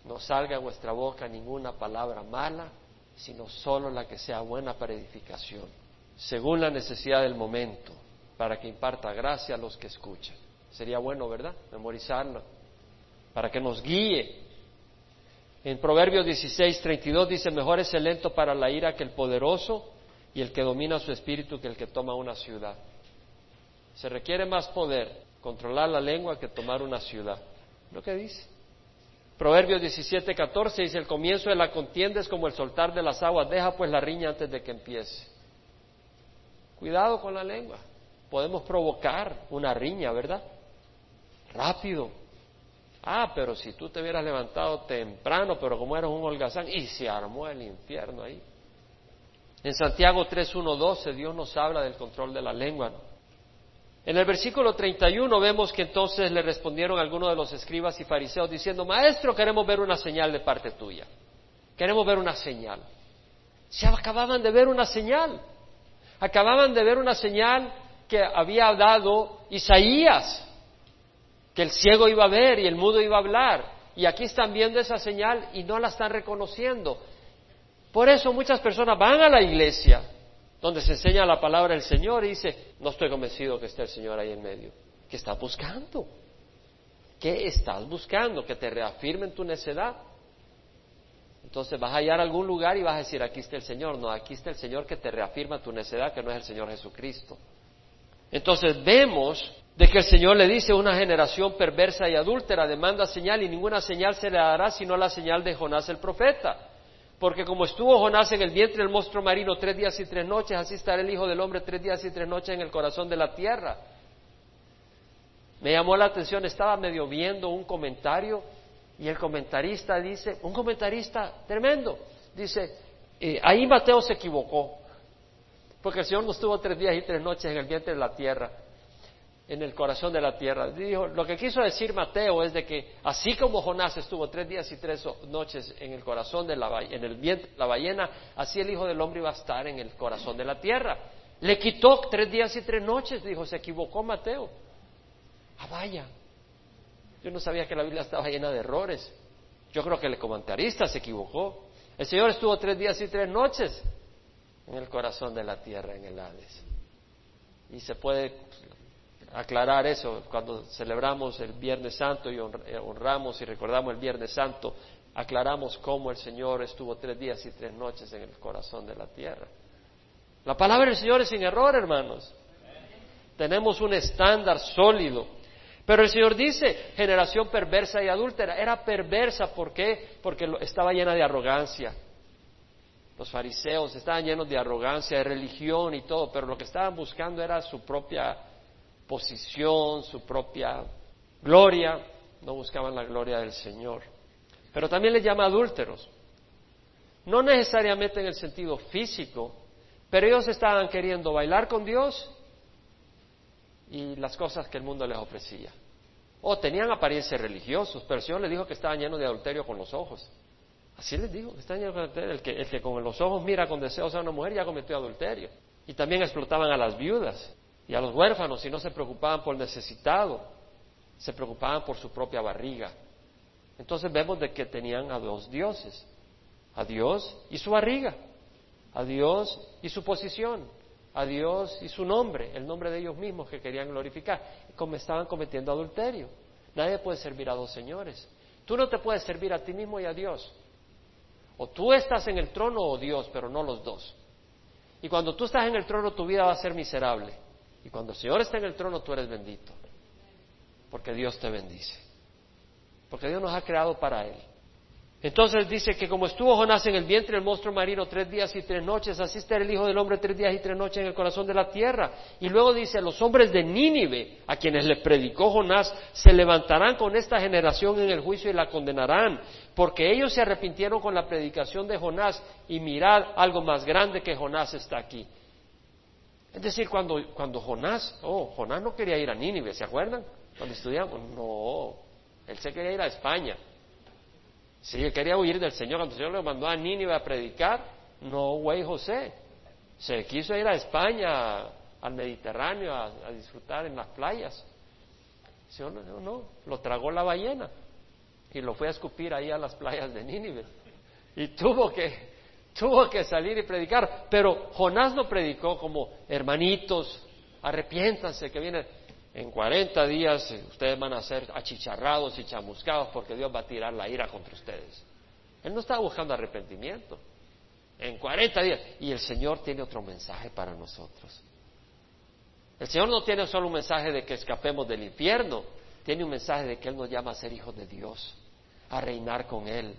no salga de vuestra boca ninguna palabra mala, sino solo la que sea buena para edificación, según la necesidad del momento, para que imparta gracia a los que escuchan. Sería bueno, ¿verdad? Memorizarlo, para que nos guíe. En Proverbios 16, 32 dice, mejor es el lento para la ira que el poderoso y el que domina su espíritu que el que toma una ciudad. Se requiere más poder controlar la lengua que tomar una ciudad. Lo que dice. Proverbios 17, 14 dice, el comienzo de la contienda es como el soltar de las aguas, deja pues la riña antes de que empiece. Cuidado con la lengua. Podemos provocar una riña, ¿verdad? Rápido. Ah, pero si tú te hubieras levantado temprano, pero como eras un holgazán, y se armó el infierno ahí. En Santiago 3.1.12 Dios nos habla del control de la lengua. En el versículo 31 vemos que entonces le respondieron algunos de los escribas y fariseos diciendo, Maestro, queremos ver una señal de parte tuya. Queremos ver una señal. Se acababan de ver una señal. Acababan de ver una señal que había dado Isaías el ciego iba a ver y el mudo iba a hablar. Y aquí están viendo esa señal y no la están reconociendo. Por eso muchas personas van a la iglesia donde se enseña la palabra del Señor y dice, no estoy convencido que esté el Señor ahí en medio. ¿Qué estás buscando? ¿Qué estás buscando? Que te reafirmen tu necedad. Entonces vas a hallar algún lugar y vas a decir, aquí está el Señor. No, aquí está el Señor que te reafirma tu necedad, que no es el Señor Jesucristo. Entonces vemos de que el Señor le dice una generación perversa y adúltera demanda señal y ninguna señal se le dará sino la señal de Jonás el profeta. Porque como estuvo Jonás en el vientre del monstruo marino tres días y tres noches, así estará el Hijo del Hombre tres días y tres noches en el corazón de la tierra. Me llamó la atención, estaba medio viendo un comentario y el comentarista dice, un comentarista tremendo, dice, eh, ahí Mateo se equivocó, porque el Señor no estuvo tres días y tres noches en el vientre de la tierra en el corazón de la tierra. Dijo, lo que quiso decir Mateo es de que así como Jonás estuvo tres días y tres noches en el corazón de la en el vientre de la ballena, así el Hijo del Hombre iba a estar en el corazón de la tierra. Le quitó tres días y tres noches, dijo, se equivocó Mateo. Ah, vaya. Yo no sabía que la Biblia estaba llena de errores. Yo creo que el comentarista se equivocó. El Señor estuvo tres días y tres noches en el corazón de la tierra, en el Hades. Y se puede aclarar eso cuando celebramos el Viernes Santo y eh, honramos y recordamos el Viernes Santo, aclaramos cómo el Señor estuvo tres días y tres noches en el corazón de la tierra. La palabra del Señor es sin error, hermanos. Tenemos un estándar sólido. Pero el Señor dice, generación perversa y adúltera. Era perversa, ¿por qué? Porque estaba llena de arrogancia. Los fariseos estaban llenos de arrogancia, de religión y todo, pero lo que estaban buscando era su propia posición, su propia gloria, no buscaban la gloria del Señor. Pero también les llama adúlteros. No necesariamente en el sentido físico, pero ellos estaban queriendo bailar con Dios y las cosas que el mundo les ofrecía. O tenían apariencia religiosos, pero el Señor les dijo que estaban llenos de adulterio con los ojos. Así les dijo, que estaban llenos de adulterio. El que, el que con los ojos mira con deseos a una mujer ya cometió adulterio. Y también explotaban a las viudas y a los huérfanos y no se preocupaban por el necesitado, se preocupaban por su propia barriga. Entonces vemos de que tenían a dos dioses, a Dios y su barriga, a Dios y su posición, a Dios y su nombre, el nombre de ellos mismos que querían glorificar, como estaban cometiendo adulterio. Nadie puede servir a dos señores. Tú no te puedes servir a ti mismo y a Dios. O tú estás en el trono o Dios, pero no los dos. Y cuando tú estás en el trono tu vida va a ser miserable. Y cuando el Señor está en el trono, tú eres bendito. Porque Dios te bendice. Porque Dios nos ha creado para Él. Entonces dice que como estuvo Jonás en el vientre del monstruo marino tres días y tres noches, así está el Hijo del Hombre tres días y tres noches en el corazón de la tierra. Y luego dice, los hombres de Nínive, a quienes le predicó Jonás, se levantarán con esta generación en el juicio y la condenarán, porque ellos se arrepintieron con la predicación de Jonás y mirad, algo más grande que Jonás está aquí. Es decir, cuando, cuando Jonás, oh, Jonás no quería ir a Nínive, ¿se acuerdan? Cuando estudiamos, no, él se quería ir a España. Sí, él quería huir del Señor. Cuando el Señor le mandó a Nínive a predicar, no, güey José. Se quiso ir a España, al Mediterráneo, a, disfrutar en las playas. ¿Sí no, no, no, lo tragó la ballena y lo fue a escupir ahí a las playas de Nínive. Y tuvo que, tuvo que salir y predicar, pero Jonás no predicó como hermanitos, arrepiéntanse que viene en 40 días ustedes van a ser achicharrados y chamuscados porque Dios va a tirar la ira contra ustedes. Él no estaba buscando arrepentimiento. En 40 días. Y el Señor tiene otro mensaje para nosotros. El Señor no tiene solo un mensaje de que escapemos del infierno, tiene un mensaje de que Él nos llama a ser hijos de Dios, a reinar con Él,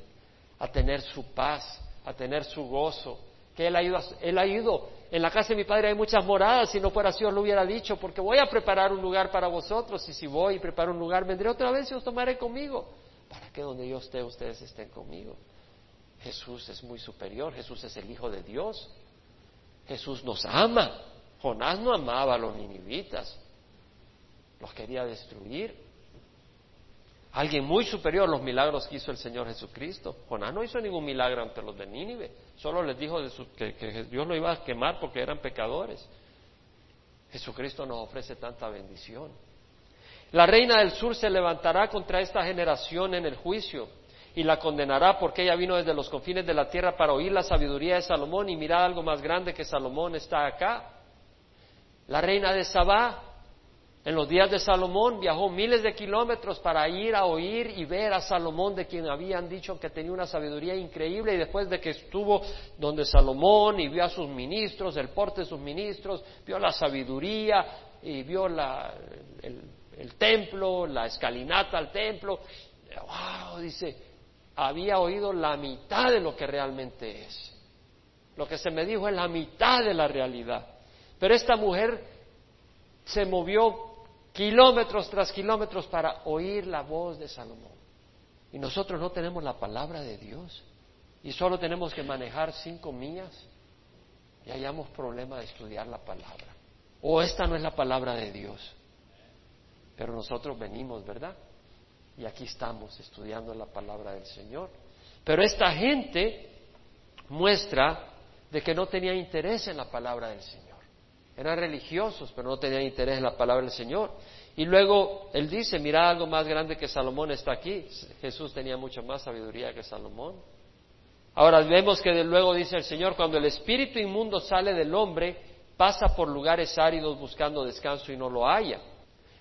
a tener su paz, a tener su gozo, que Él ha ido, él ha ido. En la casa de mi padre hay muchas moradas, si no fuera así os lo hubiera dicho, porque voy a preparar un lugar para vosotros, y si voy y preparo un lugar, vendré otra vez y os tomaré conmigo, para que donde yo esté, ustedes estén conmigo. Jesús es muy superior, Jesús es el Hijo de Dios, Jesús nos ama. Jonás no amaba a los ninivitas, los quería destruir. Alguien muy superior los milagros que hizo el Señor Jesucristo. Jonás no hizo ningún milagro ante los de Nínive, solo les dijo que, que Dios lo iba a quemar porque eran pecadores. Jesucristo nos ofrece tanta bendición. La reina del sur se levantará contra esta generación en el juicio y la condenará porque ella vino desde los confines de la tierra para oír la sabiduría de Salomón y mirar algo más grande que Salomón está acá. La reina de Sabá, en los días de Salomón, viajó miles de kilómetros para ir a oír y ver a Salomón, de quien habían dicho que tenía una sabiduría increíble, y después de que estuvo donde Salomón y vio a sus ministros, el porte de sus ministros, vio la sabiduría y vio el, el templo, la escalinata al templo, wow, dice, había oído la mitad de lo que realmente es. Lo que se me dijo es la mitad de la realidad. Pero esta mujer se movió kilómetros tras kilómetros para oír la voz de Salomón. Y nosotros no tenemos la palabra de Dios y solo tenemos que manejar cinco millas y hayamos problema de estudiar la palabra. O esta no es la palabra de Dios. Pero nosotros venimos, ¿verdad? Y aquí estamos estudiando la palabra del Señor. Pero esta gente muestra de que no tenía interés en la palabra del Señor. Eran religiosos, pero no tenían interés en la palabra del Señor. Y luego él dice, mira algo más grande que Salomón está aquí. Jesús tenía mucha más sabiduría que Salomón. Ahora vemos que de luego dice el Señor, cuando el espíritu inmundo sale del hombre, pasa por lugares áridos buscando descanso y no lo halla.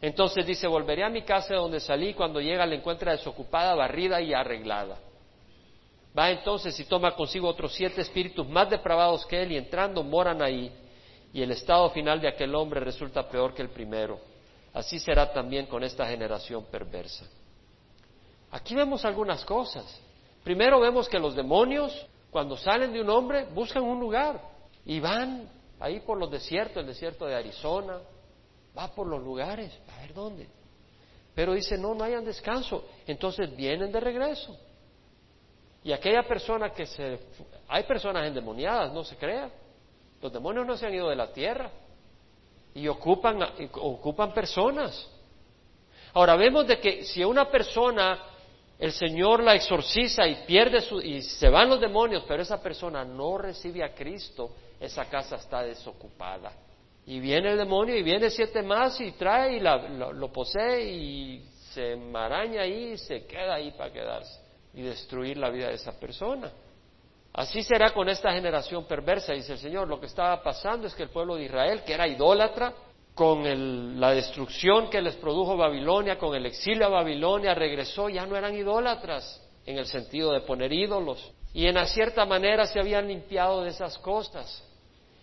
Entonces dice, volveré a mi casa de donde salí, cuando llega la encuentra desocupada, barrida y arreglada. Va entonces y toma consigo otros siete espíritus más depravados que él y entrando moran ahí y el estado final de aquel hombre resulta peor que el primero. Así será también con esta generación perversa. Aquí vemos algunas cosas. Primero vemos que los demonios, cuando salen de un hombre, buscan un lugar y van ahí por los desiertos, el desierto de Arizona, va por los lugares, a ver dónde. Pero dice, no, no hayan descanso. Entonces vienen de regreso. Y aquella persona que se... Hay personas endemoniadas, no se crea. Los demonios no se han ido de la tierra y ocupan, ocupan personas. Ahora vemos de que si una persona el Señor la exorciza y pierde su, y se van los demonios, pero esa persona no recibe a Cristo, esa casa está desocupada. Y viene el demonio y viene siete más y trae y lo, lo, posee y se maraña ahí y se queda ahí para quedarse y destruir la vida de esa persona. Así será con esta generación perversa, dice el Señor. Lo que estaba pasando es que el pueblo de Israel, que era idólatra, con la destrucción que les produjo Babilonia, con el exilio a Babilonia, regresó, ya no eran idólatras en el sentido de poner ídolos. Y en cierta manera se habían limpiado de esas cosas.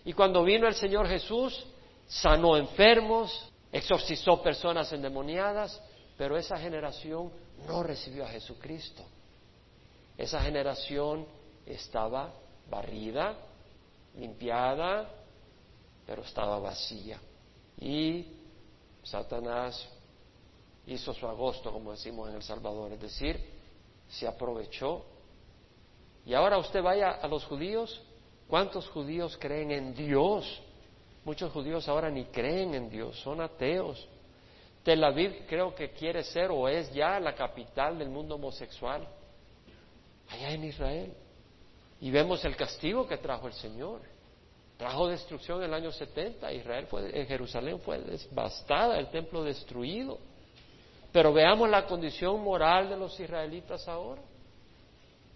Y cuando vino el Señor Jesús, sanó enfermos, exorcizó personas endemoniadas, pero esa generación no recibió a Jesucristo. Esa generación estaba barrida, limpiada, pero estaba vacía. Y Satanás hizo su agosto, como decimos en El Salvador, es decir, se aprovechó. Y ahora usted vaya a los judíos, ¿cuántos judíos creen en Dios? Muchos judíos ahora ni creen en Dios, son ateos. Tel Aviv creo que quiere ser o es ya la capital del mundo homosexual, allá en Israel. Y vemos el castigo que trajo el Señor. Trajo destrucción en el año 70. Israel fue, en Jerusalén fue devastada, el templo destruido. Pero veamos la condición moral de los israelitas ahora.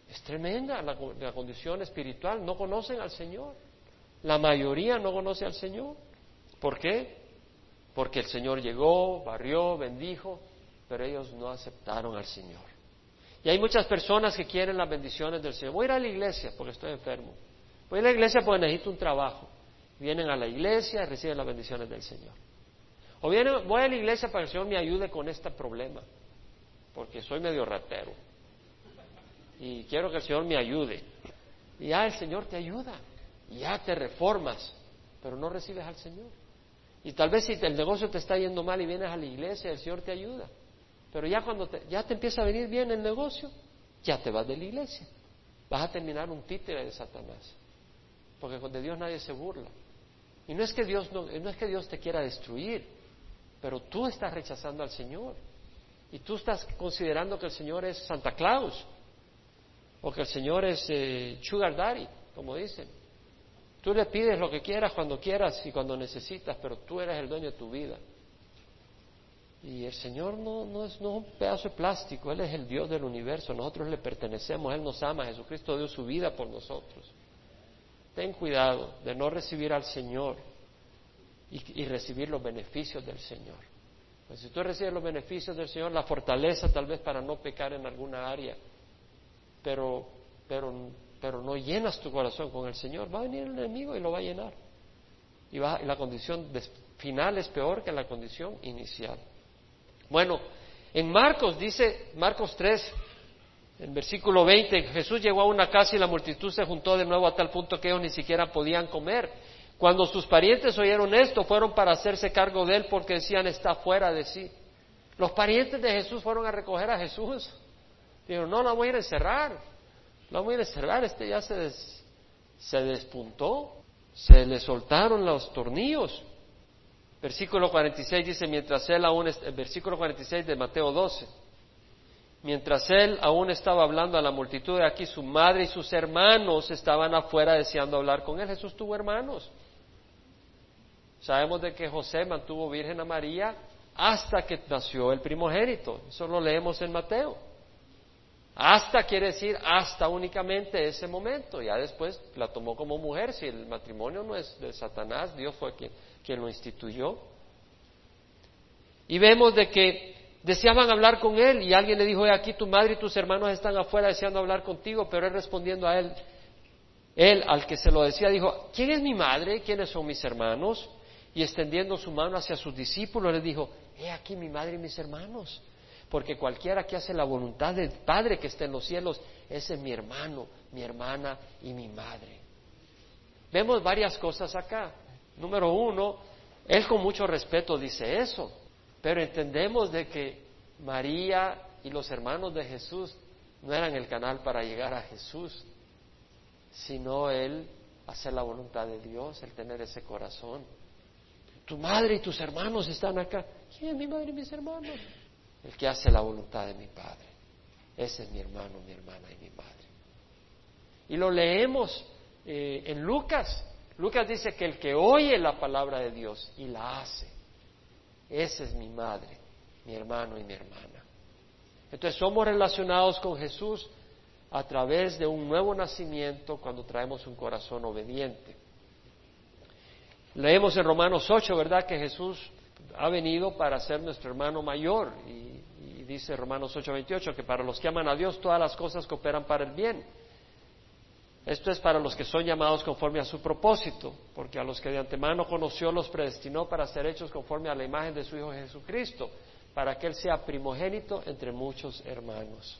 Es tremenda la, la condición espiritual. No conocen al Señor. La mayoría no conoce al Señor. ¿Por qué? Porque el Señor llegó, barrió, bendijo, pero ellos no aceptaron al Señor. Y hay muchas personas que quieren las bendiciones del Señor. Voy a ir a la iglesia porque estoy enfermo. Voy a la iglesia porque necesito un trabajo. Vienen a la iglesia y reciben las bendiciones del Señor. O vienen, voy a la iglesia para que el Señor me ayude con este problema, porque soy medio ratero. Y quiero que el Señor me ayude. Y ya el Señor te ayuda. Y ya te reformas, pero no recibes al Señor. Y tal vez si el negocio te está yendo mal y vienes a la iglesia, el Señor te ayuda. Pero ya cuando te, ya te empieza a venir bien el negocio, ya te vas de la iglesia. Vas a terminar un títere de Satanás. Porque de Dios nadie se burla. Y no es que Dios no, es que Dios te quiera destruir, pero tú estás rechazando al Señor. Y tú estás considerando que el Señor es Santa Claus o que el Señor es eh, Sugar Daddy, como dicen. Tú le pides lo que quieras cuando quieras y cuando necesitas, pero tú eres el dueño de tu vida. Y el Señor no, no, es, no un pedazo de plástico, Él es el Dios del universo, nosotros le pertenecemos, Él nos ama, Jesucristo dio su vida por nosotros. Ten cuidado de no recibir al Señor y, recibir los beneficios del Señor. Pues si tú recibes los beneficios del Señor, la fortaleza tal vez para no pecar en alguna área, pero, pero, pero no llenas tu corazón con el Señor, va a venir el enemigo y lo va a llenar. Y, va, y la condición final es peor que la condición inicial. Bueno, en Marcos dice, Marcos 3, en versículo 20, Jesús llegó a una casa y la multitud se juntó de nuevo a tal punto que ellos ni siquiera podían comer. Cuando sus parientes oyeron esto, fueron para hacerse cargo de él porque decían está fuera de sí. Los parientes de Jesús fueron a recoger a Jesús. Dijeron, no, lo voy a ir a encerrar. Lo voy a a encerrar. Este ya se, se despuntó. Se le soltaron los tornillos. Versículo 46 dice, mientras él aún, el versículo 46 de Mateo 12, mientras él aún estaba hablando a la multitud, de aquí su madre y sus hermanos estaban afuera deseando hablar con él. Jesús tuvo hermanos. Sabemos de que José mantuvo virgen a María hasta que nació el primogénito. Eso lo leemos en Mateo. Hasta quiere decir hasta únicamente ese momento. Ya después la tomó como mujer. Si el matrimonio no es de Satanás, Dios fue quien quien lo instituyó. Y vemos de que deseaban hablar con él y alguien le dijo, aquí tu madre y tus hermanos están afuera deseando hablar contigo, pero él respondiendo a él, él al que se lo decía dijo, ¿quién es mi madre? ¿Quiénes son mis hermanos? Y extendiendo su mano hacia sus discípulos le dijo, he aquí mi madre y mis hermanos, porque cualquiera que hace la voluntad del Padre que está en los cielos, ese es mi hermano, mi hermana y mi madre. Vemos varias cosas acá. Número uno, él con mucho respeto dice eso, pero entendemos de que María y los hermanos de Jesús no eran el canal para llegar a Jesús, sino él hacer la voluntad de Dios, el tener ese corazón. Tu madre y tus hermanos están acá. ¿Quién es mi madre y mis hermanos? El que hace la voluntad de mi Padre. Ese es mi hermano, mi hermana y mi madre. Y lo leemos eh, en Lucas. Lucas dice que el que oye la palabra de Dios y la hace, esa es mi madre, mi hermano y mi hermana. Entonces somos relacionados con Jesús a través de un nuevo nacimiento cuando traemos un corazón obediente. Leemos en Romanos 8, ¿verdad? Que Jesús ha venido para ser nuestro hermano mayor. Y, y dice Romanos 8, 28 que para los que aman a Dios todas las cosas cooperan para el bien. Esto es para los que son llamados conforme a su propósito, porque a los que de antemano conoció los predestinó para ser hechos conforme a la imagen de su Hijo Jesucristo, para que Él sea primogénito entre muchos hermanos.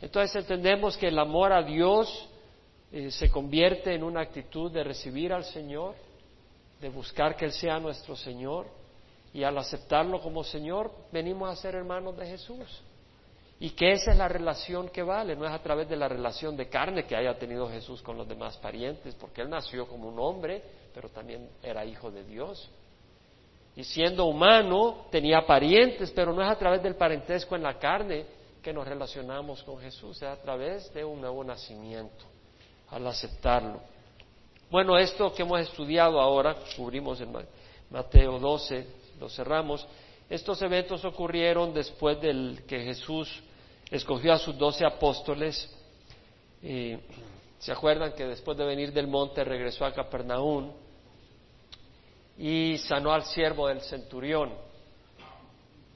Entonces entendemos que el amor a Dios eh, se convierte en una actitud de recibir al Señor, de buscar que Él sea nuestro Señor, y al aceptarlo como Señor venimos a ser hermanos de Jesús. Y que esa es la relación que vale, no es a través de la relación de carne que haya tenido Jesús con los demás parientes, porque Él nació como un hombre, pero también era hijo de Dios. Y siendo humano, tenía parientes, pero no es a través del parentesco en la carne que nos relacionamos con Jesús, es a través de un nuevo nacimiento, al aceptarlo. Bueno, esto que hemos estudiado ahora, cubrimos en Mateo 12, lo cerramos, estos eventos ocurrieron después del que Jesús escogió a sus doce apóstoles. ¿Se acuerdan que después de venir del monte regresó a Capernaum y sanó al siervo del centurión?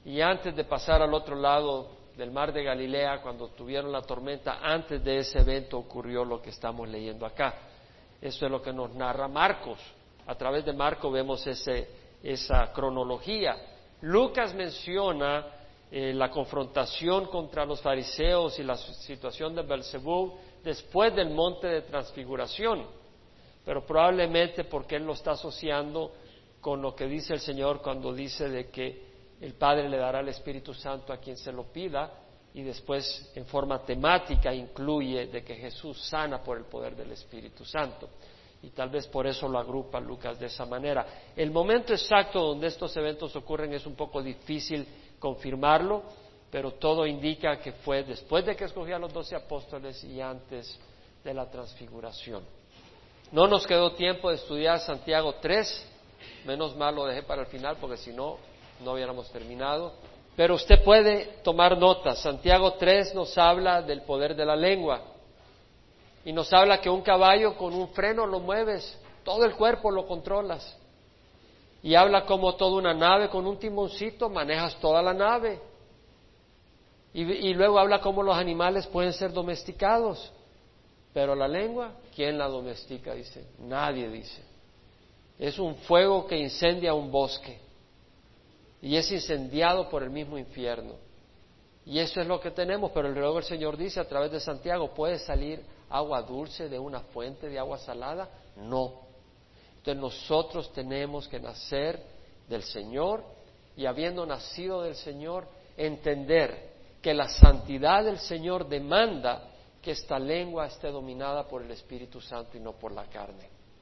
Y antes de pasar al otro lado del mar de Galilea cuando tuvieron la tormenta, antes de ese evento ocurrió lo que estamos leyendo acá. Eso es lo que nos narra Marcos. A través de Marcos vemos esa cronología. Lucas menciona eh, la confrontación contra los fariseos y la situación de Belcebú después del monte de transfiguración, pero probablemente porque él lo está asociando con lo que dice el Señor cuando dice de que el Padre le dará el Espíritu Santo a quien se lo pida y después en forma temática incluye de que Jesús sana por el poder del Espíritu Santo. Y tal vez por eso lo agrupa Lucas de esa manera. El momento exacto donde estos eventos ocurren es un poco difícil confirmarlo, pero todo indica que fue después de que escogió a los doce apóstoles y antes de la transfiguración. No nos quedó tiempo de estudiar Santiago 3, menos mal lo dejé para el final porque si no no hubiéramos terminado. Pero usted puede tomar nota. Santiago 3 nos habla del poder de la lengua. Y nos habla que un caballo con un freno lo mueves, todo el cuerpo lo controlas. Y habla como toda una nave con un timoncito, manejas toda la nave. Y, luego habla cómo los animales pueden ser domesticados. Pero la lengua, ¿quién la domestica? Dice, nadie dice. Es un fuego que incendia un bosque y es incendiado por el mismo infierno. Y eso es lo que tenemos, pero luego el Señor dice a través de Santiago, ¿puede salir agua dulce de una fuente de agua salada? No. Entonces nosotros tenemos que nacer del Señor y habiendo nacido del Señor, entender que la santidad del Señor demanda que esta lengua esté dominada por el Espíritu Santo y no por la carne.